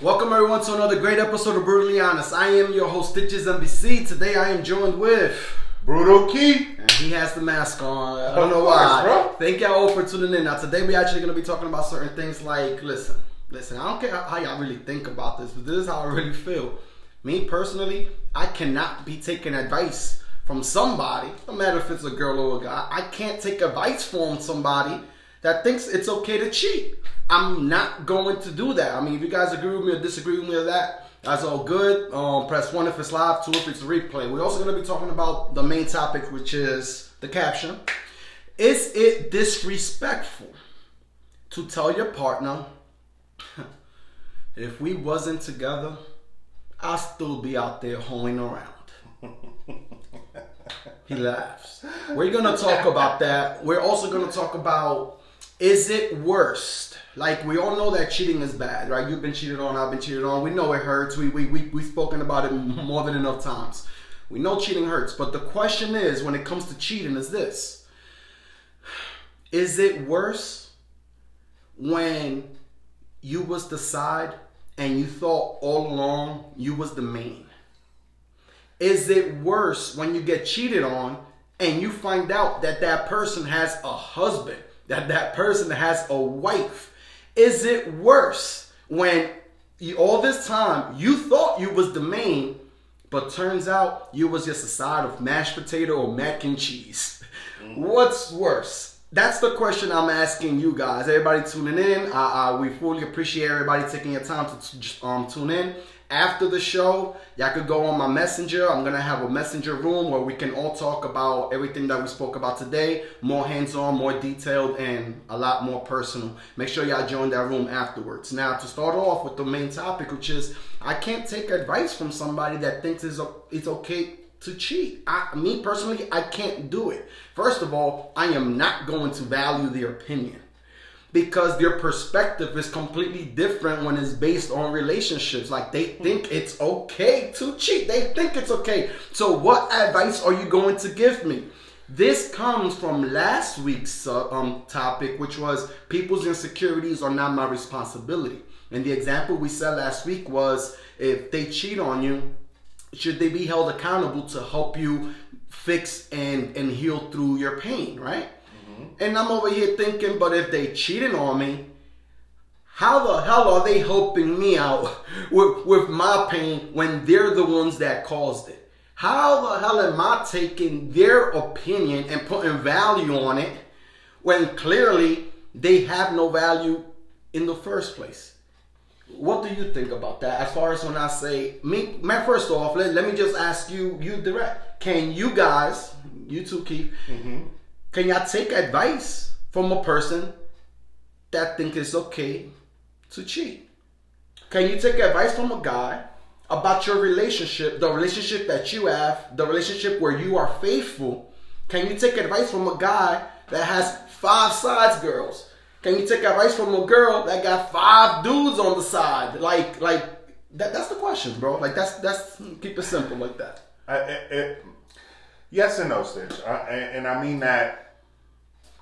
Welcome everyone to another great episode of Brutally Honest. I am your host Stitches MBC. Today I am joined with Brutal Key. and he has the mask on. I don't know why. bro. Thank y'all all for tuning in. Now today we're actually gonna be talking about certain things like listen, listen, I don't care how y'all really think about this, but this is how I really feel. Me personally, I cannot be taking advice from somebody, no matter if it's a girl or a guy. I can't take advice from somebody that thinks it's okay to cheat. I'm not going to do that. I mean, if you guys agree with me or disagree with me with that, that's all good. Um, press one if it's live, two if it's replay. We're also going to be talking about the main topic, which is the caption. Is it disrespectful to tell your partner, if we wasn't together, I'll still be out there hoeing around? He laughs. We're gonna talk about that. We're also gonna talk about is it worst? Like we all know that cheating is bad, right? You've been cheated on, I've been cheated on. We know it hurts. We we we we've spoken about it more than enough times. We know cheating hurts, but the question is, when it comes to cheating, is this: Is it worse when you was the side and you thought all along you was the main? Is it worse when you get cheated on and you find out that that person has a husband, that that person has a wife? Is it worse when you, all this time you thought you was the main, but turns out you was just a side of mashed potato or mac and cheese? What's worse? That's the question I'm asking you guys. Everybody tuning in, uh, uh, we fully appreciate everybody taking your time to t- um, tune in. After the show, y'all could go on my messenger. I'm gonna have a messenger room where we can all talk about everything that we spoke about today, more hands-on, more detailed, and a lot more personal. Make sure y'all join that room afterwards. Now, to start off with the main topic, which is I can't take advice from somebody that thinks it's, it's okay to cheat. I, me personally, I can't do it. First of all, I am not going to value their opinion because their perspective is completely different when it's based on relationships. Like they think it's okay to cheat. They think it's okay. So what advice are you going to give me? This comes from last week's uh, um, topic, which was people's insecurities are not my responsibility. And the example we said last week was if they cheat on you, should they be held accountable to help you fix and, and heal through your pain, right? Mm-hmm. And I'm over here thinking, but if they cheating on me, how the hell are they helping me out with, with my pain when they're the ones that caused it? How the hell am I taking their opinion and putting value on it when clearly they have no value in the first place? What do you think about that? As far as when I say me, man, first off, let, let me just ask you, you direct. Can you guys, you two, Keith, can y'all take advice from a person that think it's okay to cheat? Can you take advice from a guy about your relationship, the relationship that you have, the relationship where you are faithful? Can you take advice from a guy that has five sides girls? Can you take advice from a girl that got five dudes on the side? Like, like that, that's the question, bro. Like that's that's keep it simple like that. I, it, it, yes and no, Stitch. I, and, and I mean that.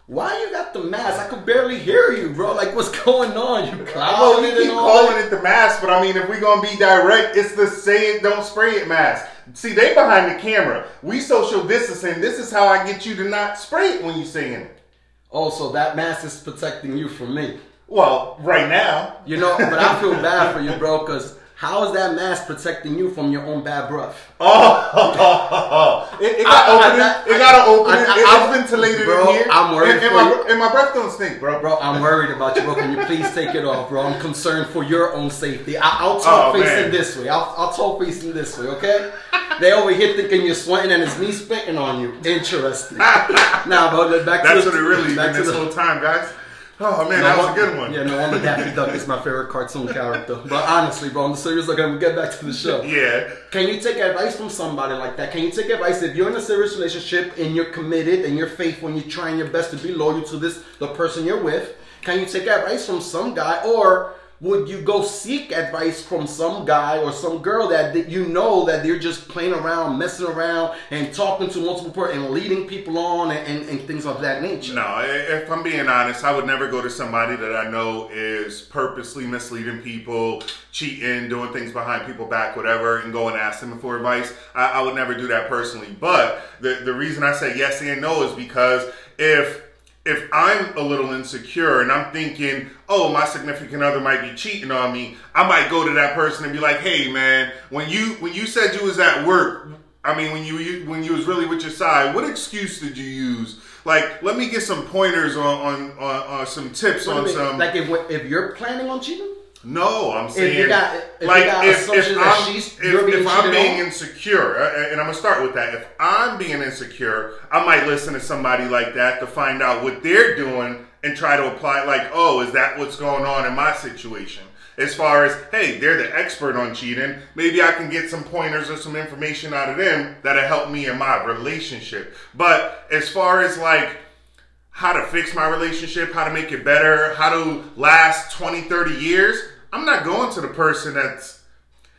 Why you got the mask? I could barely hear you, bro. Like, what's going on? You you and keep all calling it the mask, but I mean, if we're gonna be direct, it's the say it, don't spray it mask. See, they behind the camera. We social distancing. This is how I get you to not spray it when you saying it. Oh, so that mask is protecting you from me. Well, right now, You know, but I feel bad for you, bro, because how is that mask protecting you from your own bad breath? Oh, it, it got I-. I- it got an opening. I- I- it, it's ventilated bro, in here. I'm worried And, and for my, you. and my breath don't stink, bro. Bro, I'm worried about you, bro. Can you please take it off, bro? I'm concerned for your own safety. I, I'll talk Oh, facing man. this way. I'll, I'll talk facing this way, okay? they over here thinking you're sweating and it's me spitting on you. Interesting. nah, bro, back to That's the, what it really back to this the, whole time, guys. Oh man, No that was a good one. Yeah, no wonder Daffy Duck is my favorite cartoon character. But honestly, bro, on the serious look, I'm gonna get back to the show. Yeah. Can you take advice from somebody like that? Can you take advice if you're in a serious relationship and you're committed and you're faithful and you're trying your best to be loyal to this the person you're with? Can you take advice from some guy or would you go seek advice from some guy or some girl that, that you know that they're just playing around, messing around, and talking to multiple people and leading people on and, and, and things of that nature? No, if I'm being honest, I would never go to somebody that I know is purposely misleading people, cheating, doing things behind people back, whatever, and go and ask them for advice. I, I would never do that personally. But the the reason I say yes and no is because if if I'm a little insecure and I'm thinking, oh, my significant other might be cheating on me, I might go to that person and be like, hey, man, when you when you said you was at work, I mean, when you, you when you was really with your side, what excuse did you use? Like, let me get some pointers on on, on, on some tips What on do you mean? some. like if if you're planning on cheating, No, I'm saying you got- if like if, if I'm if, being if I'm being insecure, uh, and I'm gonna start with that. If I'm being insecure, I might listen to somebody like that to find out what they're doing and try to apply. Like, oh, is that what's going on in my situation? As far as hey, they're the expert on cheating. Maybe I can get some pointers or some information out of them that'll help me in my relationship. But as far as like how to fix my relationship, how to make it better, how to last 20, 30 years, I'm not going to the person that's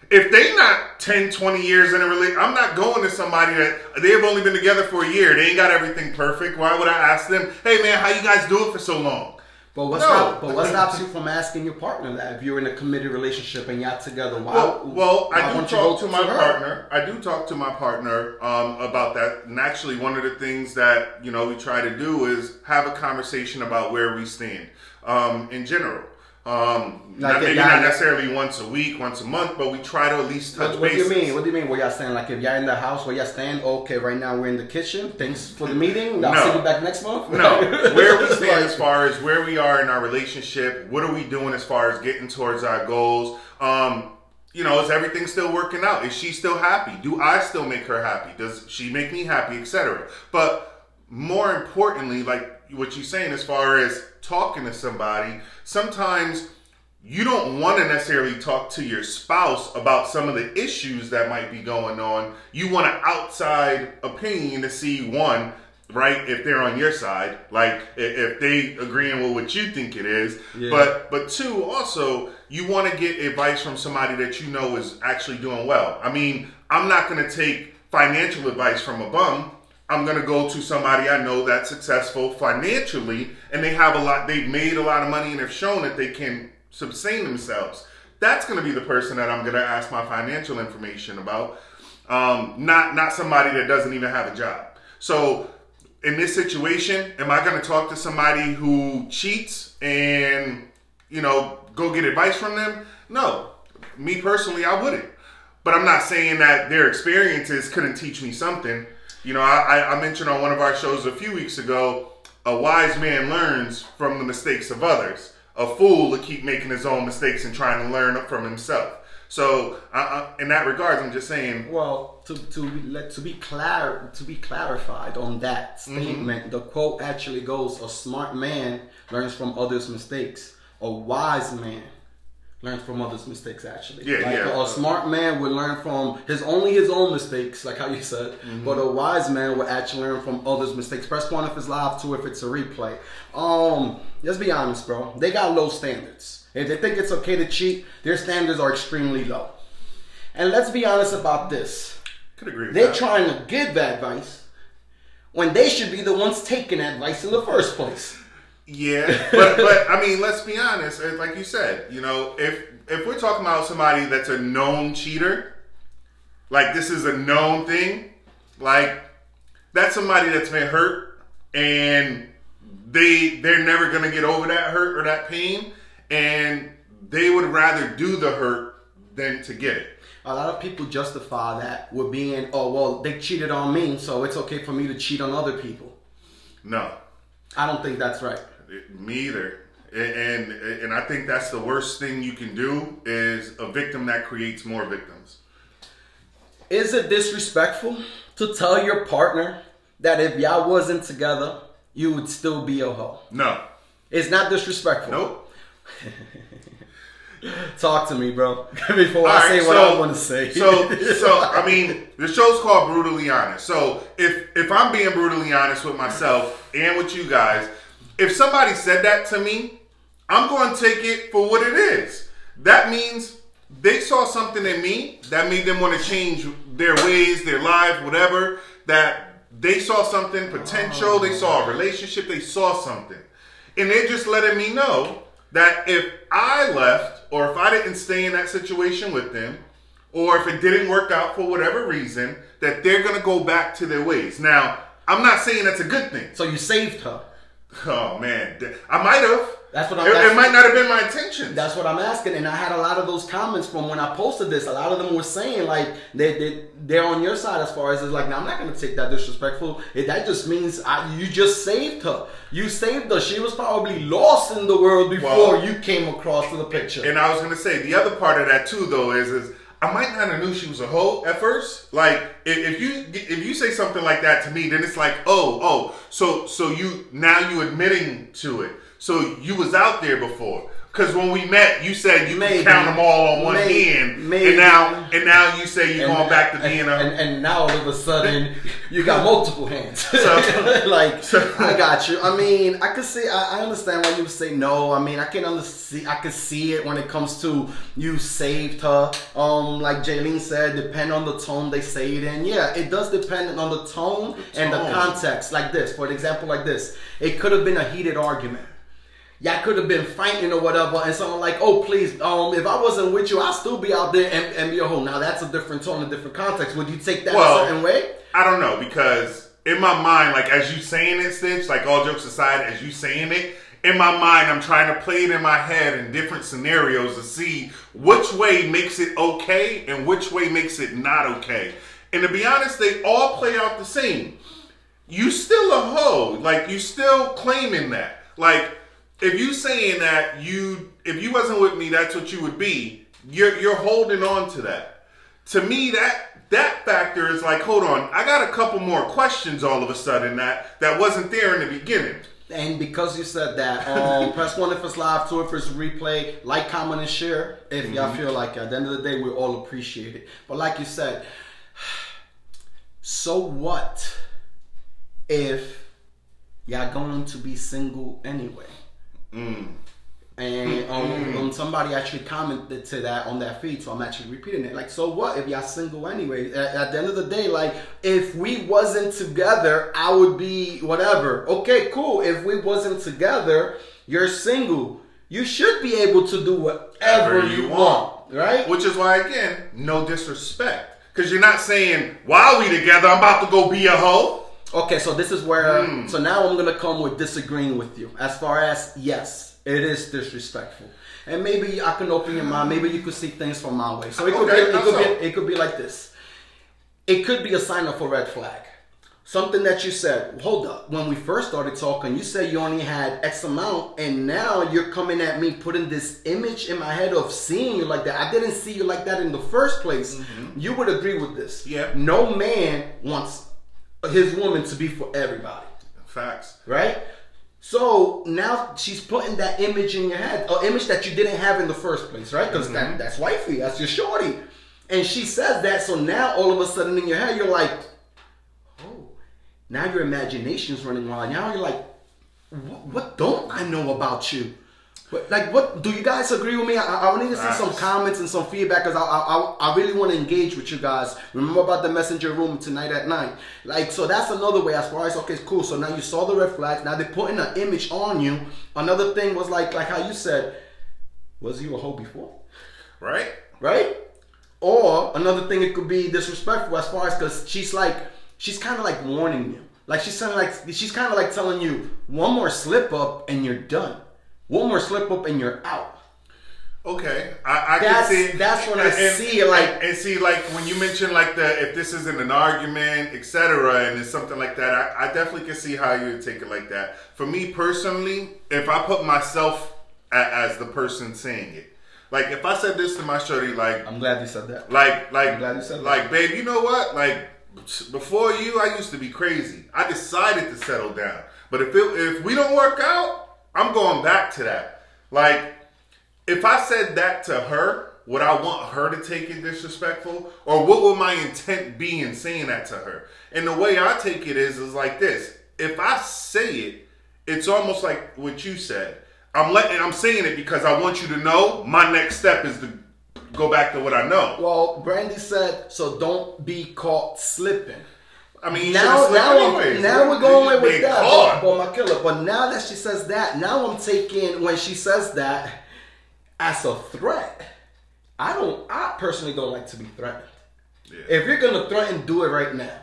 if they not 10, 20 years in a relationship, I'm not going to somebody that they have only been together for a year. They ain't got everything perfect. Why would I ask them, hey man, how you guys do it for so long? but what's No. not, but what stops you from asking your partner that if you're in a committed relationship and y'all together? Why? Well, well why I do talk go to my her? partner. I do talk to my partner um, about that. And actually, one of the things that you know we try to do is have a conversation about where we stand um, in general. Um, Like not, maybe not necessarily once a week, once a month, but we try to at least touch What, what do you mean? What do you mean? Where y'all stand? Like if y'all in the house, where y'all stand? Okay, right now we're in the kitchen. Thanks for the meeting. I'll No. see you back next month. No, where we stand as far as where we are in our relationship. What are we doing as far as getting towards our goals? Um, you know, is everything still working out? Is she still happy? Do I still make her happy? Does she make me happy, etc. But more importantly, like what you're saying, as far as talking to somebody, sometimes you don't want to necessarily talk to your spouse about some of the issues that might be going on. You want an outside opinion to see one, right? If they're on your side, like if they agreeing with what you think it is. Yeah. But but two, also you want to get advice from somebody that you know is actually doing well. I mean, I'm not going to take financial advice from a bum. I'm going to go to somebody I know that's successful financially and they have a lot, they've made a lot of money and have shown that they can sustain themselves. That's going to be the person that I'm going to ask my financial information about. Um, not, not somebody that doesn't even have a job. So in this situation, am I going to talk to somebody who cheats and, you know, go get advice from them? No. Me personally, I wouldn't. But I'm not saying that their experiences couldn't teach me something. You know, I, I- mentioned on one of our shows a few weeks ago, a wise man learns from the mistakes of others. A fool will keep making his own mistakes and trying to learn from himself. So, in that regards, I'm just saying, Well, to to let to be clar to be clarified on that Mm-hmm. statement, the quote actually goes: "A smart man learns from others' mistakes. A wise man learns from others' mistakes." Actually, Yeah, like yeah. A, smart man would learn from his only his own mistakes, like how you said. Mm-hmm. But a wise man would actually learn from others' mistakes. Press one if it's live, two if it's a replay. Um, let's be honest, bro. They got low standards. If they think it's okay to cheat, their standards are extremely low. And let's be honest about this. could agree with They're that. trying to give advice when they should be the ones taking advice in the first place. Yeah, but but I mean, let's be honest. Like you said, you know, if if we're talking about somebody that's a known cheater, like this is a known thing, like that's somebody that's been hurt and they they're never gonna get over that hurt or that pain, and they would rather do the hurt than to get it. A lot of people justify that with being, oh, well, they cheated on me, so it's okay for me to cheat on other people. No, I don't think that's right. Me either. And, and and I think that's the worst thing you can do is a victim that creates more victims. Is it disrespectful to tell your partner that if y'all wasn't together, you would still be a hoe? No. It's not disrespectful. Nope. Talk to me, bro, before I All say right, what so- I want to say. So so I mean the show's called Brutally Honest. So if if I'm being brutally honest with myself and with you guys, if somebody said that to me, I'm going to take it for what it is. that means they saw something in me that made them want to change their ways, their lives, whatever. That they saw something potential, they saw a relationship, they saw something. And they're just letting me know that if I left or if I didn't stay in that situation with them, or if it didn't work out for whatever reason, that they're gonna go back to their ways. Now, I'm not saying that's a good thing. So you saved her. Oh man, I might have. That's what I'm. It, it might not have been my intention. That's what I'm asking, and I had a lot of those comments from when I posted this. A lot of them were saying like they they they're on your side as far as it's like. Now I'm not going to take that disrespectful. It, that just means I, you just saved her. You saved her. She was probably lost in the world before Well- you came across to the picture. And I was gonna say the other part of that too, though, is is I might not have knew she was a hoe at first. Like if, if you if you say something like that to me, then it's like, oh, oh, so so you now you admitting to it. So you was out there before. Because when we met, you said you Maybe. count them all on one Maybe. hand, Maybe. and now and now you say you're And- going back to and, being a. and, and now all of a sudden you got multiple hands. So- like so- I got you. I mean, I could see. I, I understand why you would say no. I mean, I can under, see. I can see it when it comes to you saved her. Um, like Jaylene said, depend on the tone they say it in. Yeah, it does depend on the tone, and the context. Like this, for example, like this, it could have been a heated argument y'all could have been fighting or whatever, and someone like, oh please, um, if I wasn't with you, I'd still be out there and, and be a hoe. Now that's a different tone, a different context. Would you take that Well, a certain way? I don't know because in my mind, like as you saying it, Stitch, like all jokes aside, as you saying it, in my mind, I'm trying to play it in my head in different scenarios to see which way makes it okay and which way makes it not okay. And to be honest, they all play out the same. You still a hoe, like you still claiming that. Like if you saying that you if you wasn't with me, that's what you would be. You're you're holding on to that to me that that factor is like hold on i got a couple more questions all of a sudden that that wasn't there in the beginning And because you said that, um, press one if it's live, two if it's replay, like, comment, and share if y'all Mm-hmm. feel like it. At the end of the day, we all appreciate it. But like you said, so what if y'all going to be single anyway? Mm. And um, um, somebody actually commented to that on that feed, so I'm actually repeating it. Like, so what if y'all single anyway? At, at the end of the day, like, if we wasn't together, I would be whatever. Okay, cool. If we wasn't together, you're single. You should be able to do whatever Whatever you, you want, right? which is why again no disrespect because you're not saying while we together i'm about to go be a hoe Okay, so this is where. Hmm. So now I'm gonna come with disagreeing with you. As far as yes, it is disrespectful, and maybe I can open your mind. Maybe you could see things from my way. So it could Okay, be. It could so? be. It could be like this. It could be a sign of a red flag. Something that you said. Hold up. When we first started talking, you said you only had X amount, and now you're coming at me, putting this image in my head of seeing you like that. I didn't see you like that in the first place. You would agree with this. Mm-hmm. Yeah. No man wants his woman to be for everybody, facts right? So now she's putting that image in your head, an image that you didn't have in the first place, right? Because that, mm-hmm. that's wifey, that's your shorty. And she says that, so now all of a sudden in your head, you're like, oh, now your imagination's running wild. Now you're like, what, what don't I know about you? But like, what do you guys agree with me? I, I need to see some comments and some feedback because I, I, I I really want to engage with you guys. Remember about the messenger room tonight at nine. Like, so that's another way as far as okay, cool. So now you saw the red flags. Now they're putting an image on you. Another thing was like like how you said, was you a hoe before? right right? Or another thing, it could be disrespectful as far as because she's like, she's kind of like warning you. Like she's kind of like, she's kind of like telling you, one more slip up and you're done. One more slip up and you're out. okay i, I That's- can see that's when I see it, like- and, and see like when you mention like the if this isn't an argument etc and it's something like that I, I definitely can see how you would take it like that for me personally if i put myself a, as the person saying it like if i said this to my shorty like I'm glad you said that. Like, like, I'm glad you said that. like, babe, you know what? Like, before you, I used to be crazy. I decided to settle down. But if it, if we don't work out, I'm going back to that. Like, if I said that to her, would I want her to take it disrespectful, or what would my intent be in saying that to her? And the way I take it is, is like this: if I say it, it's almost like what you said. I'm letting I'm saying it because I want you to know my next step is to go back to what I know. Well, Brandy said, so don't be caught slipping. I mean, now, now, anyways. now we're going away with that. But, but my killer. But now that she says that, now I'm taking when she says that as a threat. I don't. I personally don't like to be threatened. Yeah. If you're gonna threaten, do it right now.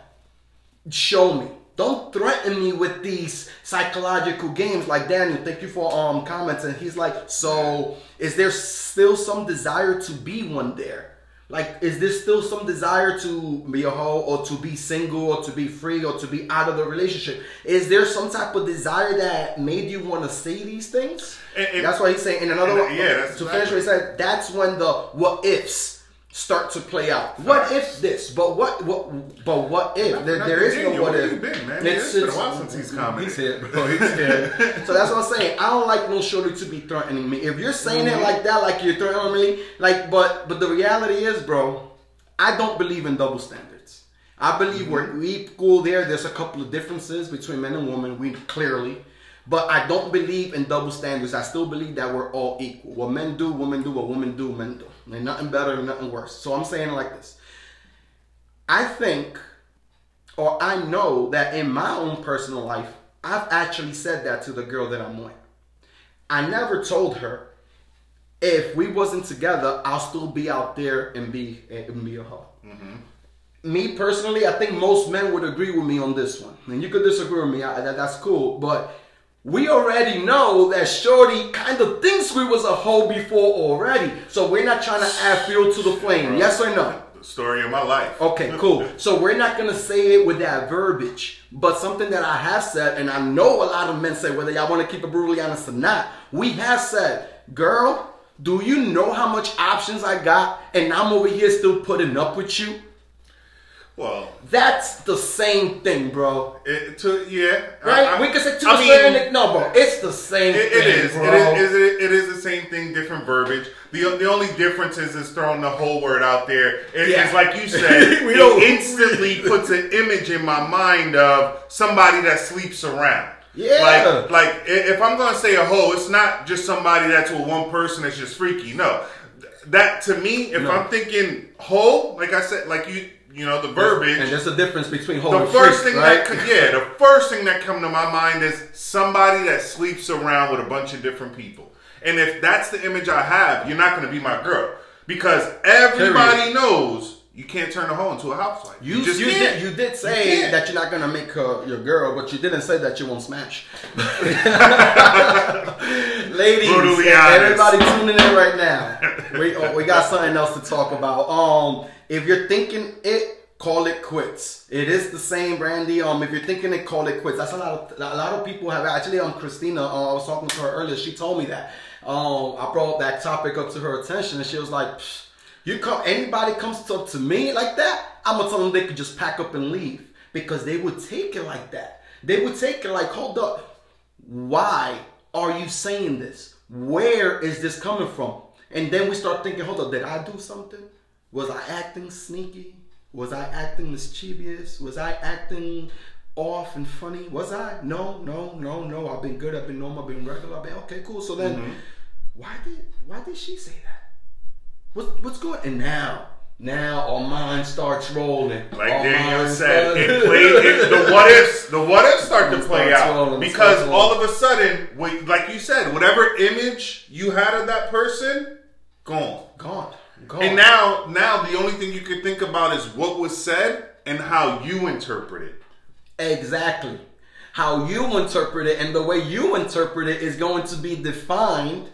Show me. Don't threaten me with these psychological games like Daniel. Thank you for um commenting. He's like, so is there still some desire to be one there? Like, is there still some desire to be a hoe or to be single or to be free or to be out of the relationship? Is there some type of desire that made you want to say these things? And- and- that's why he's saying. In another, and- yeah, that's to finish what he said, that's when the what ifs start to play out. What if this? But what? What? But what if? There, there is no what if. been, man? It's been a while since he's commented. He's here, bro. He's here. so that's what I'm saying. I don't like no shorty to be threatening me. If you're saying Mm-hmm. it like that, like you're threatening me, like, but but the reality is, bro, I don't believe in double standards. I believe Mm-hmm. we're equal there. There's a couple of differences between men and women. We clearly. But I don't believe in double standards. I still believe that we're all equal. What men do, women do. What women do, men do. Ain't nothing better and nothing worse. So I'm saying it like this. I think, or I know that in my own personal life, I've actually said that to the girl that I'm with. I never told her if we wasn't together, I'll still be out there and be and be a hoe. Mm-hmm. Me personally, I think most men would agree with me on this one. And you could disagree with me. I, that, that's cool, but we already know that Shorty kind of thinks we was a hoe before already. So we're not trying to add fuel to the flame. Yes or no? The story of my life. Okay, cool. So we're not gonna say it with that verbiage, but something that I have said, and I know a lot of men say, whether y'all want to keep it brutally honest or not, we have said, girl, do you know how much options I got, and I'm over here still putting up with you? Well, That's the same thing, bro. it, to yeah, Right? I- I- we can say to I mean, no, bro. It's the same It, thing, it is. It is. It is. It is the same thing, different verbiage. The, the only difference is is throwing the whole word out there. It- Yeah. It's like you said. We it don't- instantly puts an image in my mind of somebody that sleeps around. Yeah. Like, like if I'm gonna say a hoe, it's not just somebody that's with one person that's just freaky. No, that to me, if No. I'm thinking hoe, like I said, like you, you know, the verbiage. And there's a difference between hoe The first thing right? that yeah, the first thing that come to my mind is somebody that sleeps around with a bunch of different people. And if that's the image I have, you're not going to be my girl because everybody Period. knows you can't turn a hoe into a housewife. You, you, just you did, you did say can't. that you're not gonna make her your girl, but you didn't say that you won't smash. Ladies, Brutally and honest. everybody tuning in right now, we oh, we got something else to talk about. Um, if you're thinking it, call it quits. It is the same, Brandy. Um, if you're thinking it, call it quits. That's a lot of a lot of people have actually. Um, Christina, uh, I was talking to her earlier. She told me that. Um, I brought that topic up to her attention, and she was like. You come, anybody comes up to me like that, I'm gonna tell them they could just pack up and leave because they would take it like that. They would take it like, hold up, why are you saying this? Where is this coming from? And then we start thinking, hold up, did I do something? Was I acting sneaky? Was I acting mischievous? Was I acting off and funny? Was I? No, no, no, no. I've been good. I've been normal. I've been regular. I've been okay, cool. So then, mm-hmm. why did why did she say that? What, what's going? And now, now our mind starts rolling. Like Daniel said, it played, it, the what ifs, the what ifs start to play out rolling, because all of a sudden, like you said, whatever image you had of that person, gone. gone, gone. And now, now the only thing you can think about is what was said and how you interpret it. Exactly. How you interpret it and the way you interpret it is going to be defined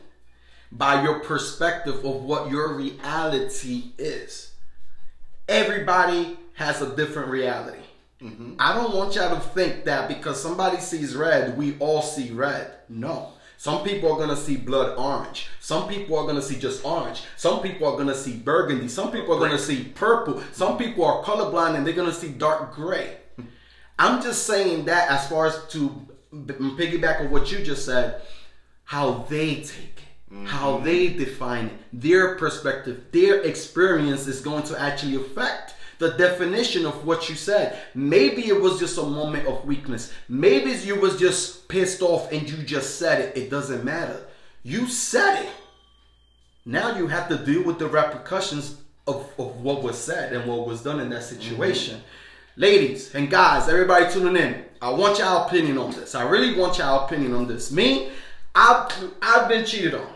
by your perspective of what your reality is. Everybody has a different reality. Mm-hmm. I don't want y'all to think that because somebody sees red, we all see red. No. Some people are gonna see blood orange. Some people are gonna see just orange. Some people are gonna see burgundy. Some people are gonna see purple. Some people are colorblind and they're gonna see dark gray. I'm just saying that as far as to piggyback on what you just said, how they take it, how mm-hmm. they define it, their perspective, their experience is going to actually affect the definition of what you said. Maybe it was just a moment of weakness. Maybe you was just pissed off and you just said it. It doesn't matter. You said it. Now you have to deal with the repercussions of, of what was said and what was done in that situation. Mm-hmm. Ladies and guys, everybody tuning in, I want y'all opinion on this. I really want y'all opinion on this. Me, I've, I've been cheated on.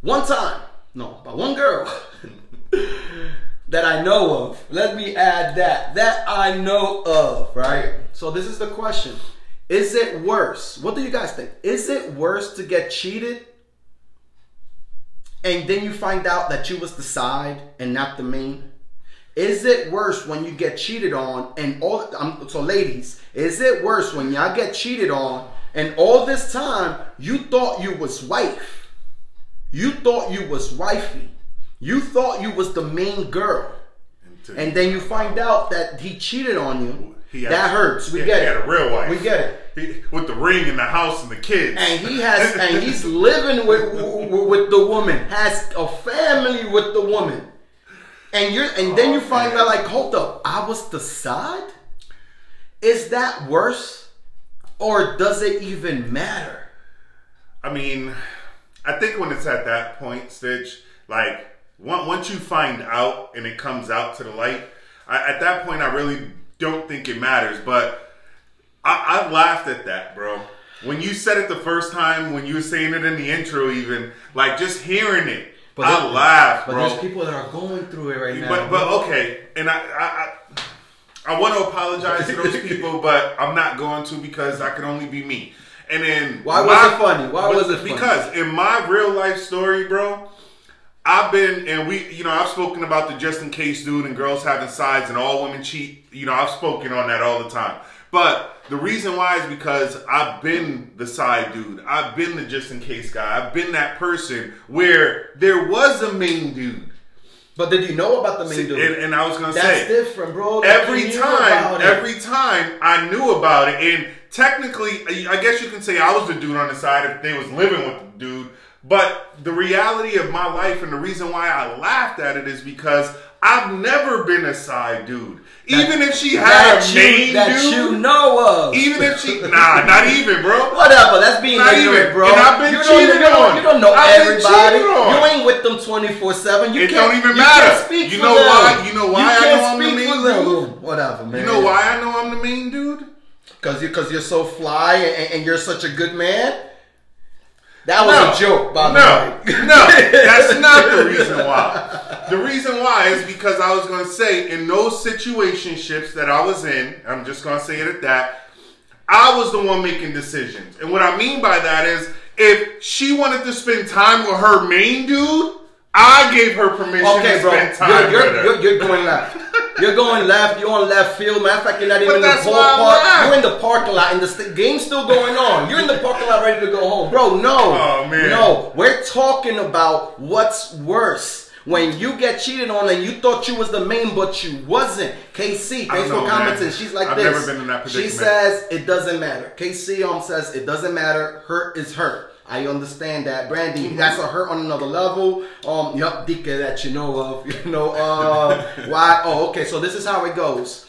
One time, no, by one girl that I know of. Let me add that. That I know of, right? So this is the question. Is it worse? What do you guys think? Is it worse to get cheated and then you find out that you was the side and not the main? Is it worse when you get cheated on and all um, so ladies, is it worse when y'all get cheated on and all this time you thought you was wife? You thought you was wifey. You thought you was the main girl. And then you find out that he cheated on you. He had- that hurts. We he get had it. a real wife. We get it. He- with the ring and the house and the kids. And he has, and he's living with with, the woman, has a family with the woman, and you're, and then you Oh, find man. out like, hold up, I was the side. Is that worse, or does it even matter? I mean, I think when it's at that point, Stitch, like once you find out and it comes out to the light, I, at that point, I really don't think it matters. But I, I laughed at that, bro. When you said it the first time, when you were saying it in the intro, even like just hearing it, I laughed, But bro. there's people that are going through it right now. But but okay, and I I, I I want to apologize to those people, but I'm not going to because I can only be me. And then Why was it funny? Why was it funny? Because in my real life story, bro, I've been and we, you know, I've spoken about the just in case dude and girls having sides and all women cheat. You know, I've spoken on that all the time. But the reason why is because I've been the side dude. I've been the just in case guy. I've been that person where there was a main dude. but did you know about the main dude? And, and I was gonna say That's say different, bro. Like, every time, every time I knew about it, and technically, I guess you can say I was the dude on the side if they was living with the dude. But the reality of my life and the reason why I laughed at it is because I've never been a side dude. even if she had that a you, main that dude, you know of. even if she, nah, not even, bro. Whatever, that's being Not ignorant, even. bro. And I've been you don't, cheated you on. You don't know I've everybody. on. You ain't with them twenty four seven. You It can't don't even you matter. You for know them. why? You know why I know I'm the main them. dude? Whatever, man. You know why I know I'm the main dude? Because you, cause you're so fly and, and you're such a good man. That was a joke, by the way. no, no, that's not the reason why. The reason why is because I was going to say in those situationships that I was in, I'm just going to say it at that. I was the one making decisions, and what I mean by that is if she wanted to spend time with her main dude, I gave her permission Okay, to bro. spend time You're, you're, you're, you're going left. You're going left. You're on left field. Matter of fact, you're not even But in the that's whole why I park. laughed. You're in the parking lot, and the st- game's still going on. You're in the parking lot, ready to go home, bro. No, Oh, man. no. We're talking about what's worse. When you get cheated on and you thought you was the main, but you wasn't. KC, thanks for commenting. man. She's like this. I've this. never been in that position. She says it doesn't matter. KC um says it doesn't matter. Hurt is hurt. I understand that, Brandy. Mm-hmm. That's a hurt on another level. Um, yup, Dika that you know of. You know, uh, why? Oh, okay. So this is how it goes.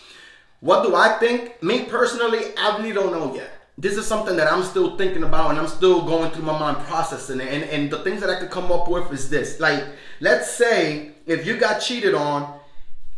What do I think? Me personally, I really don't know yet. This is something that I'm still thinking about and I'm still going through my mind processing it. And, and the things that I could come up with is this. Like, let's say if you got cheated on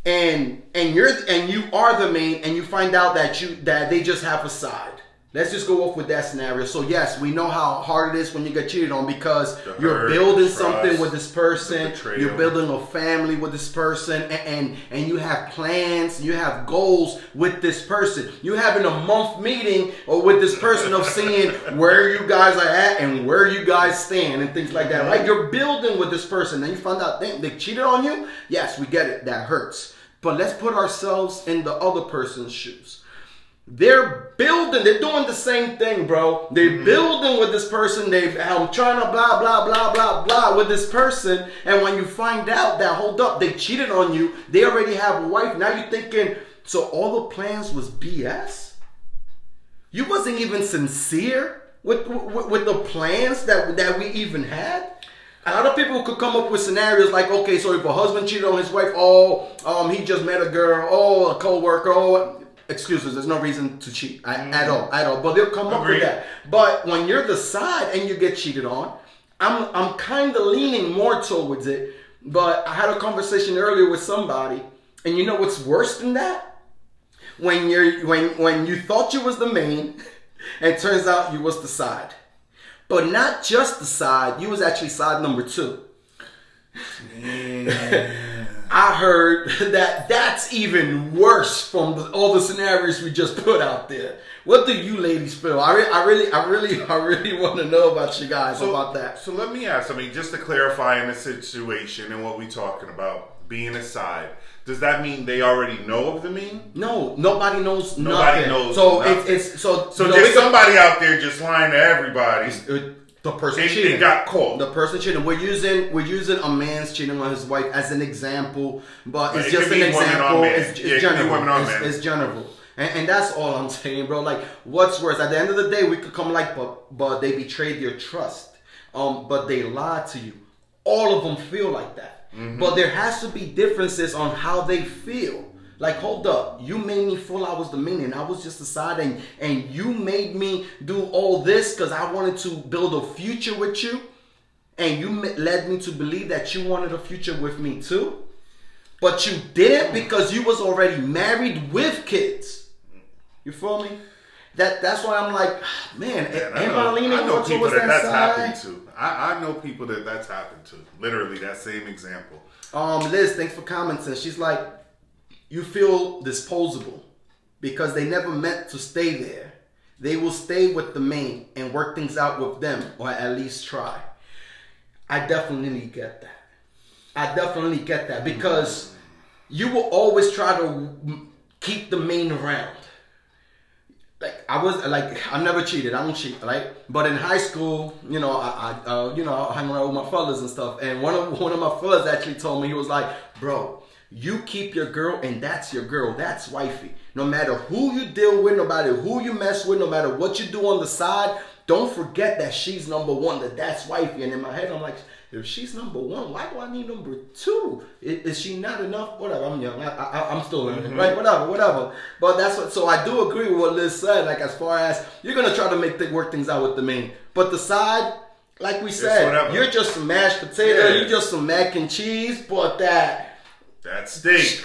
and and you're and you are the main and you find out that you that they just have a side. Let's just go off with that scenario. So yes, we know how hard it is when you get cheated on because The you're hurt, building the something with this person. You're building a family with this person, and, and and you have plans, you have goals with this person. You having a month meeting or with this person of seeing where you guys are at and where you guys stand and things like that. Mm-hmm. Right? You're building with this person, and you find out damn, they cheated on you. Yes, we get it. That hurts. But let's put ourselves in the other person's shoes. They're building, they're doing the same thing, bro. They're building with this person. They I'm trying to blah blah blah blah blah with this person. And when you find out that hold up, they cheated on you, they already have a wife. Now you're thinking, so all the plans was BS? You wasn't even sincere with with, with the plans that that we even had. A lot of people could come up with scenarios like, okay, so if a husband cheated on his wife, oh, um, he just met a girl, oh, a co-worker, oh, excuses. There's no reason to cheat I, at mm. all, at all. But they'll come up with that. But when you're the side and you get cheated on, I'm I'm kind of leaning more towards it. But I had a conversation earlier with somebody, and you know what's worse than that? When you're when when you thought you was the main, and it turns out you was the side. But not just the side, you was actually side number two. I heard that that's even worse from the, all the scenarios we just put out there. What do you ladies feel? I, re- I really, I really, I really want to know about you guys about that. So let me ask. I mean, just to clarify in the situation and what we're talking about, being aside, does that mean they already know of the meme? No, nobody knows Nobody nothing. knows So nothing. It's, it's so So you know, there's somebody out there just lying to everybody. The person They, cheating. got caught. The person cheating. We're using we're using a man's cheating on his wife as an example, but But it's it just an be women on example. It's, it's Yeah, it can be general. it's, it's general, and, and that's all I'm saying, bro. Like, what's worse? At the end of the day, we could come like, but but they betrayed your trust, um, but they lied to you. All of them feel like that, Mm-hmm. but there has to be differences on how they feel. Like, hold up, you made me feel I was the main, and I was just the side, and and you made me do all this because I wanted to build a future with you, and you led me to believe that you wanted a future with me too, but you didn't because you was already married with kids. You feel me? That that's why I'm like, man, Man, I know, I know people that that, that's side? happened to. I, I know people that that's happened to. Literally, that same example. Um, Liz, thanks for commenting. She's like, you feel disposable because they never meant to stay there. They will stay with the main and work things out with them, or at least try. I definitely get that. I definitely get that because you will always try to keep the main around. Like I was like I never cheated. I don't cheat, right? But in high school, you know, I, I uh, you know I hung around with my fellas and stuff. And one of one of my fellas actually told me he was like, "Bro, you keep your girl, and that's your girl. That's wifey. No matter who you deal with, no matter who you mess with, no matter what you do on the side, don't forget that she's number one. That that's wifey." And in my head, I'm like. If she's number one, why do I need number two? Is, is she not enough? Whatever. I'm young. I, I'm still learning, mm-hmm. right? Whatever, whatever. But that's what. So I do agree with what Liz said. Like as far as you're gonna try to make th- work things out with the main, but the side, like we said, you're just some mashed potato. Yeah. You're just some mac and cheese. But that That steak.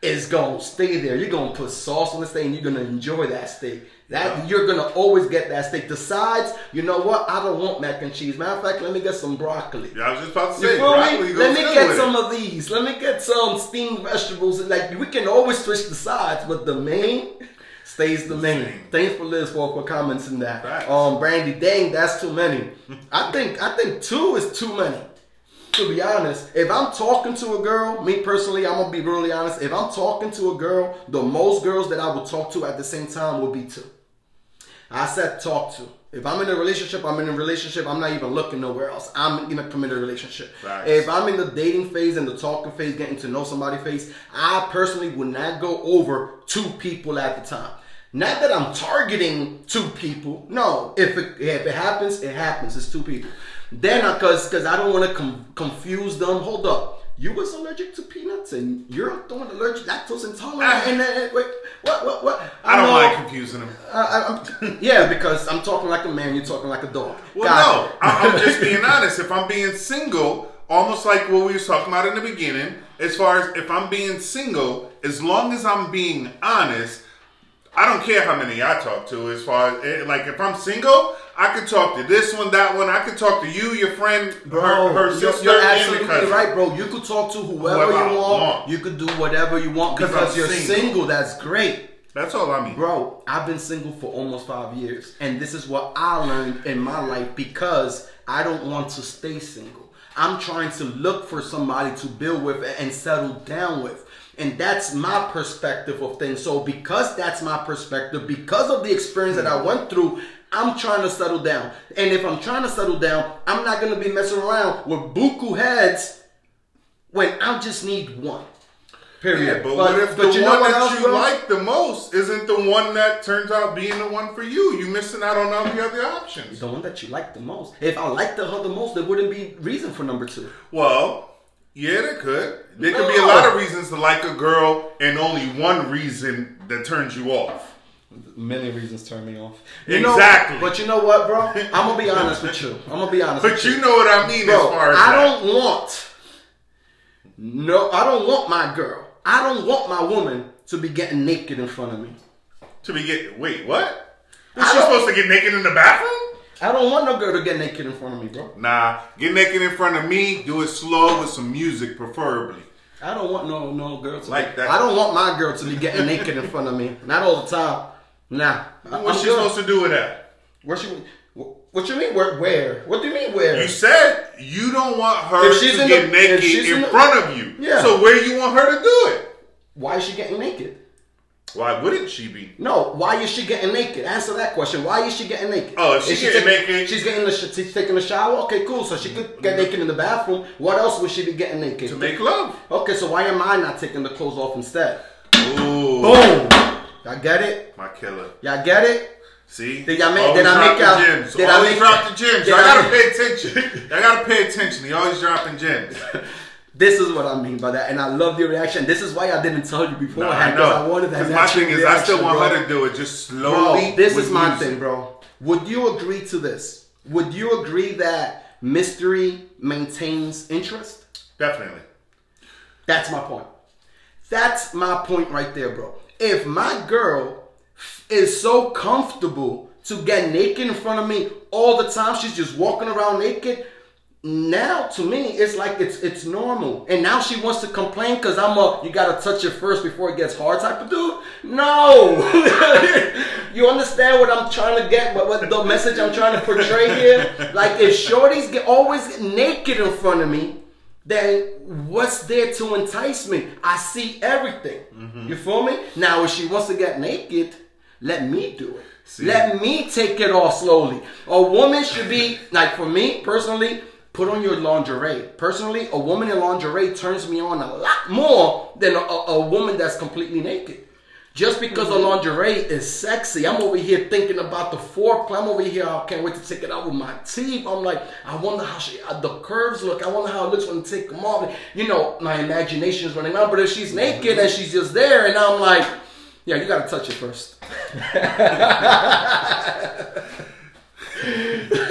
is gonna stay there. You're gonna put sauce on the steak, and you're gonna enjoy that steak. That you're gonna always get that steak. The sides, you know what? I don't want mac and cheese. Matter of fact, let me get some broccoli. Yeah, I was just about to You say, feel broccoli Let me get some it. of these. Let me get some steamed vegetables. Like we can always switch the sides, but the main stays the main. Thanks for Liz for, for comments in that. Um, Brandy, dang, that's too many. I think I think two is too many. To be honest, if I'm talking to a girl, me personally, I'm gonna be really honest. If I'm talking to a girl, the most girls that I will talk to at the same time will be two. I said talk to. If I'm in a relationship, I'm in a relationship. I'm not even looking nowhere else. I'm in a committed relationship. If I'm in the dating phase and the talking phase, getting to know somebody phase, I personally would not go over two people at the time. Not that I'm targeting two people. No, if it if it happens, it happens. It's two people. Then, uh, because because I don't want to com- confuse them. Hold up, you was allergic to peanuts, and you're throwing allergic lactose intolerant. Ah. and then, wait, what what what? I don't know- like confusing them. I, I, yeah, because I'm talking like a man, you're talking like a dog. Well, no. I- I'm just being honest. If I'm being single, almost like what we was talking about in the beginning, as far as if I'm being single, as long as I'm being honest, I don't care how many I talk to. As far as eh, like, if I'm single, I could talk to this one, that one. I could talk to you, your friend, Bro, her, her you're, sister, you're absolutely right, bro. You could talk to whoever, Whoever you want. want. You could do whatever you want because you're single. single. That's great. That's all I mean. Bro, I've been single for almost five years, and this is what I learned in my life because I don't want to stay single. I'm trying to look for somebody to build with and settle down with. And that's my perspective of things. So, because that's my perspective, because of the experience that I hmm. went through, I'm trying to settle down. And if I'm trying to settle down, I'm not going to be messing around with buku heads when I just need one. Period. Yeah, but, what if the you know one that you like the most isn't the one that turns out being the one for you? You missing out on all the other options. the one that you like the most. If I like the her the most, there wouldn't be reason for number two. Well, yeah, there could. There could be a lot of reasons to like a girl and only one reason that turns you off. Many reasons turn me off. Exactly. Know, but you know what, bro? I'm gonna be honest with you. I'm gonna be honest. But with you know what I mean bro, as far as I that. don't want. No, I don't want my girl. I don't want my woman to be getting naked in front of me. to be get. Wait, what? I Was she supposed to get naked in the bathroom? I don't want no girl to get naked in front of me, bro. Nah, get naked in front of me. Do it slow with some music, preferably. I don't want no no girl to Like that. I don't want my girl to be getting naked in front of me. Not all the time. Nah. What's she good. supposed to do with that? Where she? What you mean? Where? Where? What do you mean? Where? You said you don't want her she's to get the- naked in, in the- front of you. Yeah. So where you want her to do it? Why is she getting naked? Why wouldn't she be? No. Why is she getting naked? Answer that question. Why is she getting naked? Oh, if she getting taking- naked- she's getting the sh- she's taking a shower. Okay, cool. So she could get naked in the bathroom. What else would she be getting naked? To make love. Okay, so why am I not taking the clothes off instead? Ooh, Boom. Y'all get it? my killer. Y'all get it? See, Did I make- did I make out- the gems. did I always make- drop the gems. I I gotta make- pay attention. I gotta pay attention. He always dropping gems. This is what I mean by that, and I love your reaction. This is why I didn't tell you beforehand I because know. I wanted that. my thing is, I still want her to do it just slowly. Bro, this is my music. thing, bro. Would you agree to this? Would you agree that mystery maintains interest? Definitely. That's my point. That's my point right there, bro. If my girl is so comfortable to get naked in front of me all the time, she's just walking around naked. Now to me, it's like it's it's normal, and now she wants to complain because I'm a you gotta touch it first before it gets hard type of dude. No, you understand what I'm trying to get, what, what the message I'm trying to portray here? Like if shorties get always get naked in front of me, then what's there to entice me? I see everything. Mm-hmm. You feel me? Now, if she wants to get naked, let me do it. See. Let me take it off slowly. A woman should be like for me personally. Put on your lingerie. Personally, a woman in lingerie turns me on a lot more than a, a, woman that's completely naked. Just because Mm-hmm. the lingerie is sexy, I'm over here thinking about the foreplay. I'm over here. I can't wait to take it out with my teeth. I'm like, I wonder how she, uh, the curves look. I wonder how it looks when I take them off. You know, my imagination is running out. But if she's naked and she's just there, and I'm like, yeah, you gotta touch it first.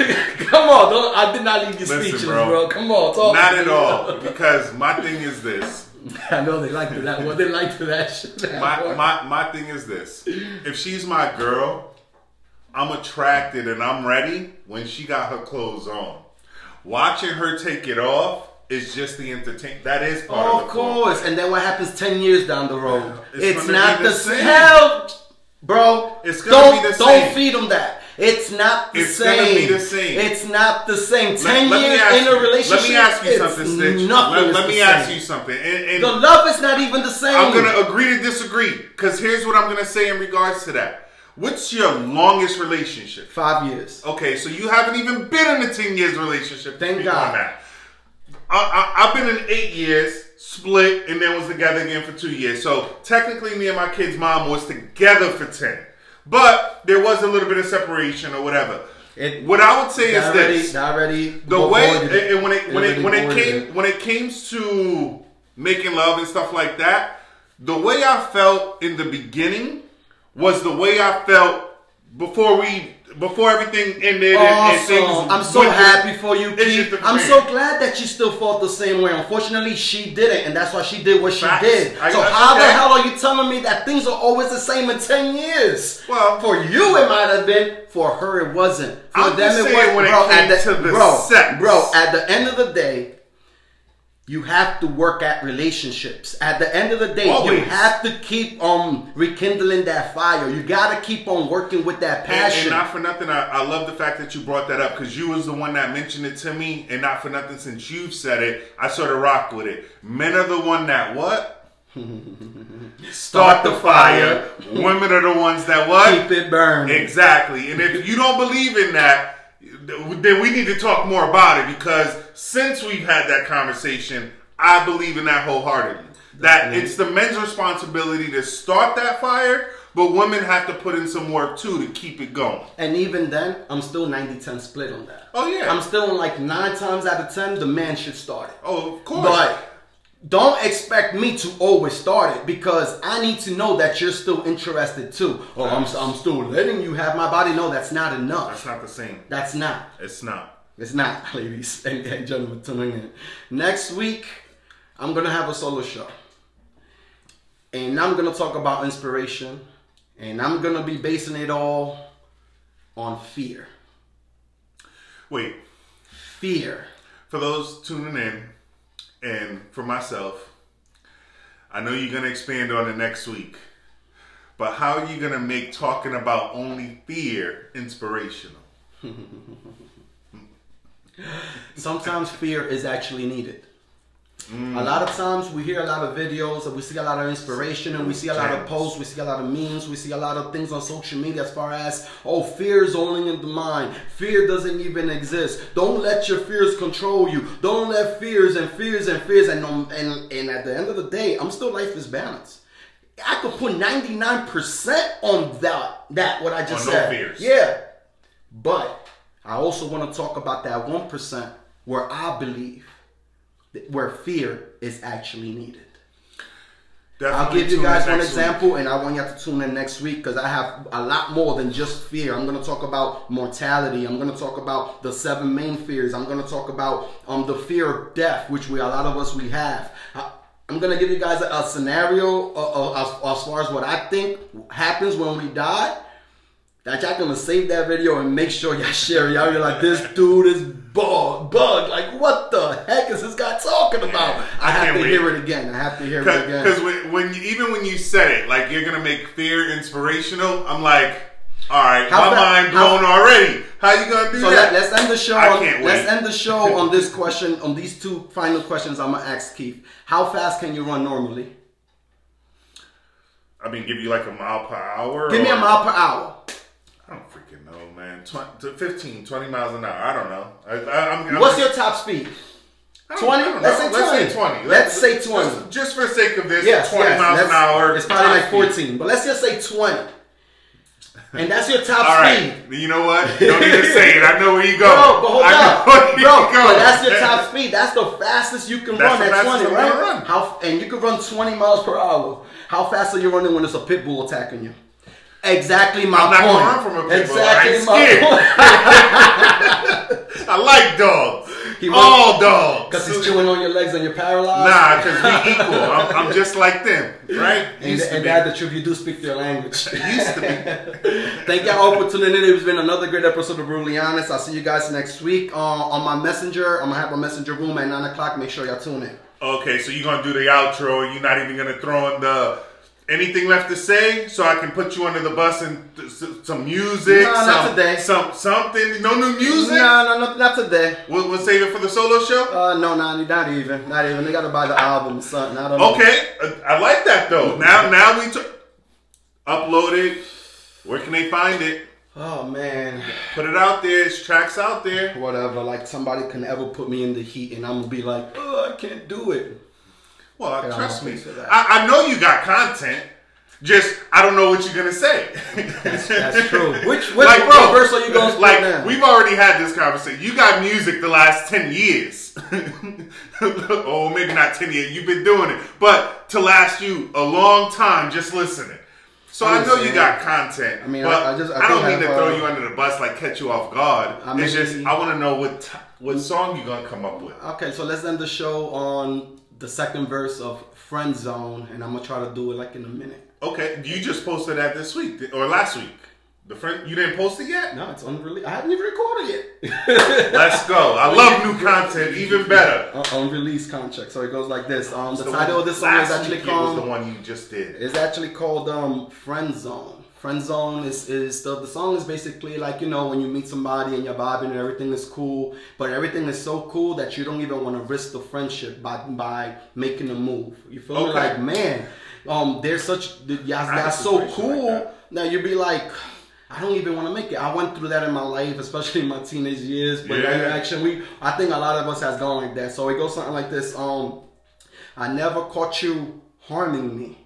Come on, don't, I did not leave you Listen, speechless, bro. bro. Come on, talk. Not at all. Because my thing is this. I know they liked that one. They liked that shit. that My, one. my my thing is this. If she's my girl, I'm attracted and I'm ready when she got her clothes on. Watching her take it off is just the entertainment. That is part Oh, of of the fun. course. And then what happens 10 years down the road? It's It's, not the the same. same. Hell, bro. It's gonna don't, be the same. Don't feed them that. It's not the It's same. gonna be the same. It's not the same. Let- 10 let years in a relationship. Let me ask you it's something, Stitch. Nothing Let, let the me ask same. you something. And, and The love is not even the same. I'm gonna agree to disagree because here's what I'm gonna say in regards to that. What's your longest relationship? Five years. Okay, so you haven't even been in a 10 years relationship. Thank God. That. I, I, I've been in eight years, split, and then was together again for two years. So technically, me and my kid's mom was together for 10. But there was a little bit of separation or whatever. It- what I would say is That already, this: already the way it. and when it when it when it came when it came to making love and stuff like that, the way I felt in the beginning was the way I felt before we before everything ended and, and things. Awesome. I'm so happy for you, Keith. I'm so glad that you still felt the same way. Unfortunately, she didn't, and that's why she did what she Facts. did. I- so how the hell are you telling me that things are always the same in ten years? Well- for you it might have been. For her, it wasn't. For I'm them, it saying was. when it bro, came at to the bro, sex. bro. At the end of the day. You have to work at relationships. At the end of the day, you have to keep on rekindling that fire. You gotta keep on working with that And, passion. and not for nothing, I, I love the fact that you brought that up because you was the one that mentioned it to me, and not for nothing, since you've said it, I sort of rock with it. Men are the one that what? Start the fire. Women are the ones that what? keep it burning. Exactly. And if you don't believe in that, then we need to talk more about it because since we've had that conversation, I believe in that wholeheartedly. That Definitely. it's the men's responsibility to start that fire, but women have to put in some work too to keep it going. And even then, I'm still 90-10 split on that. Oh, yeah. I'm still like nine times out of ten, the man should start it. Oh, of course. But don't expect me to always start it because I need to know that you're still interested too. Oh, I'm, I'm still letting you have my body. No, that's not enough. That's not the same. That's not. It's not. It's not, ladies and, and gentlemen tuning in. Next week, I'm gonna have a solo show. And I'm gonna talk about inspiration. And I'm gonna be basing it all on fear. Wait, Fear. for those tuning in, and for myself, I know you're gonna expand on it next week. But how are you gonna make talking about only fear inspirational? Sometimes fear is actually needed. A lot of times we hear a lot of videos and we see a lot of inspiration and we see a lot of posts, we see a lot of memes, we see a lot of things on social media as far as, oh, fear is only in the mind. Fear doesn't even exist. Don't let your fears control you. Don't let fears and fears and fears and um, and, and at the end of the day, I'm still life is balance. I could put 99% on that, that what I just On no said. fears. Yeah. But I also want to talk about that 1% where I believe where fear is actually needed. I'll give you guys one next week. example, and I want you to tune in next week because I have a lot more than just fear. I'm going to talk about mortality. I'm going to talk about the seven main fears. I'm going to talk about um, the fear of death, which we a lot of us we have. I, I'm going to give you guys a, a scenario uh, uh, as, as far as what I think happens when we die. That y'all gonna save that video and make sure y'all share it. Y'all be like, this dude is bug, bug. Like, what the heck is this guy talking about? I, I have to wait. hear it again. I have to hear it again. Because when, when you, even when you said it, like you're gonna make fear inspirational, I'm like, all right, How my mind how- blown already. How you gonna do So that? let, us end the show. I On, let's end the show on this question. On these two final questions, I'm gonna ask Keith. How fast can you run normally? I mean, give you like a mile per hour. Give me a mile per hour. I don't freaking know, man. 20, 15, 20 miles an hour. I don't know. I, I, I'm, I'm What's just- your top speed? 20? Let's say 20. Let's say 20. Let's say 20. Just, just for sake of this, Yes, 20 yes. miles an hour. It's probably like top speed. 14, but let's just say 20. And that's your top All speed. You know what? Don't even say it. I know where you go. Bro, but hold I up, bro. you go. But that's your top speed. That's the fastest you can That's run at twenty, right? run. How and you can run twenty miles per hour. How fast are you running when it's a pit bull attacking you? Exactly my I'm not point. gonna run from a pit bull. exactly I ain't my scared. point. I like dogs. He All dogs. Because he's chewing on your legs and you're paralyzed. Nah, because we equal. I'm, I'm just like them, right? And, Used to and be. that the truth, you do speak their language. It used to be. Thank y'all all for tuning in. It's been another great episode of Brutally Honest. I'll see you guys next week uh, on my messenger. I'm gonna have my messenger room at nine o'clock. Make sure y'all tune in. Okay, so you're gonna do the outro, and you're not even gonna throw in the anything left to say, so I can put you under the bus and th- s- some music. Nah, not today. Some something. No new music. No, no, no, not today. We'll, we'll save it for the solo show. Uh, no, no, not even, not even. They gotta buy the album, son. I don't. Okay, uh, I like that though. Now, now we t- upload it. Where can they find it? Oh man, Put it out there. It's tracks out there. whatever. Like somebody can ever put me in the heat, and I'm gonna be like, oh, I can't do it. Well, trust me. okay for that. I, I know you got content. Just I don't know what you're gonna say. That's true. Which which like, bro, verse are you gonna like now? we've already had this conversation. You got music the last ten years, oh maybe not ten years. You've been doing it, but to last you a long time just listening. So I'm I know you got content. I mean, I- I just- I don't mean to throw uh, you under the bus like catch you off guard. I it's just I want to know what t- what song you're gonna come up with. Okay, so let's end the show on the second verse of Friend Zone, and I'm gonna try to do it like in a minute. Okay, you just posted that this week or last week. The friend you didn't post it yet. No, it's unreleased. I haven't even recorded it. Let's go. I love new content, even better. Un- unreleased contract. So it goes like this. Um, the, The title of this song is actually week it was called. the one you just did. It's actually called um, Friend Zone. Friend Zone is, is the, the song is basically like, you know, when you meet somebody and you're vibing and everything is cool, but everything is so cool that you don't even want to risk the friendship by by making a move. You feel me? Like, man, um, they're such, y'all, y'all so cool like that. that you'd be like, I don't even want to make it. I went through that in my life, especially in my teenage years. But Yeah. yeah. actually, we I think a lot of us has gone like that. So it goes something like this. Um, I never caught you harming me.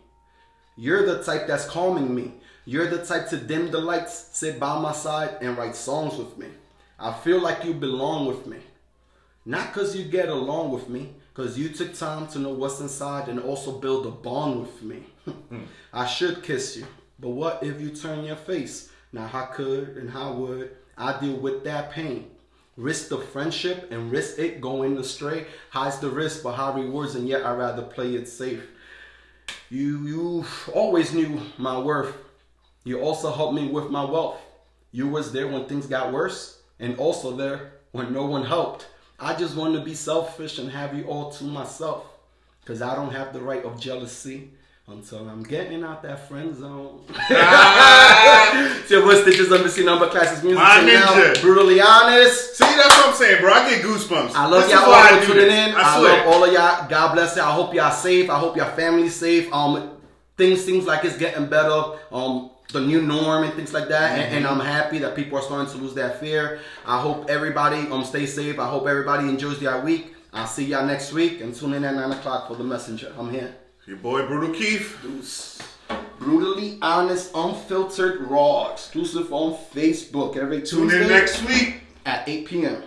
You're the type that's calming me. You're the type to dim the lights, sit by my side, and write songs with me. I feel like you belong with me. Not because you get along with me, Cause you took time to know what's inside and also build a bond with me. Hmm. I should kiss you, but what if you turn your face? Now how could and how would I deal with that pain? Risk the friendship and risk it going astray. Highs the risk, but high rewards, and yet I'd rather play it safe. You you always knew my worth. You also helped me with my wealth. You was there when things got worse, and also there when no one helped. I just want to be selfish and have you all to myself. Cause I don't have the right of jealousy until I'm getting out that friend zone. so what stitches embassy number classes music My now. Brutally honest. See, that's what I'm saying, bro. I get goosebumps. I love This y'all all for tuning in. I I, love all of y'all. God bless you. I hope y'all safe. I hope your family's safe. Um, things seems like it's getting better. Um, the new norm and things like that. And, and I'm happy that people are starting to lose that fear. I hope everybody um stay safe. I hope everybody enjoys their week. I'll see y'all next week and tune in at nine o'clock for the messenger. I'm here. Your boy Brutal Keith. Deuce. Brutally honest, unfiltered, raw, exclusive on Facebook every Tuesday. Tune in next week. at 8 p.m.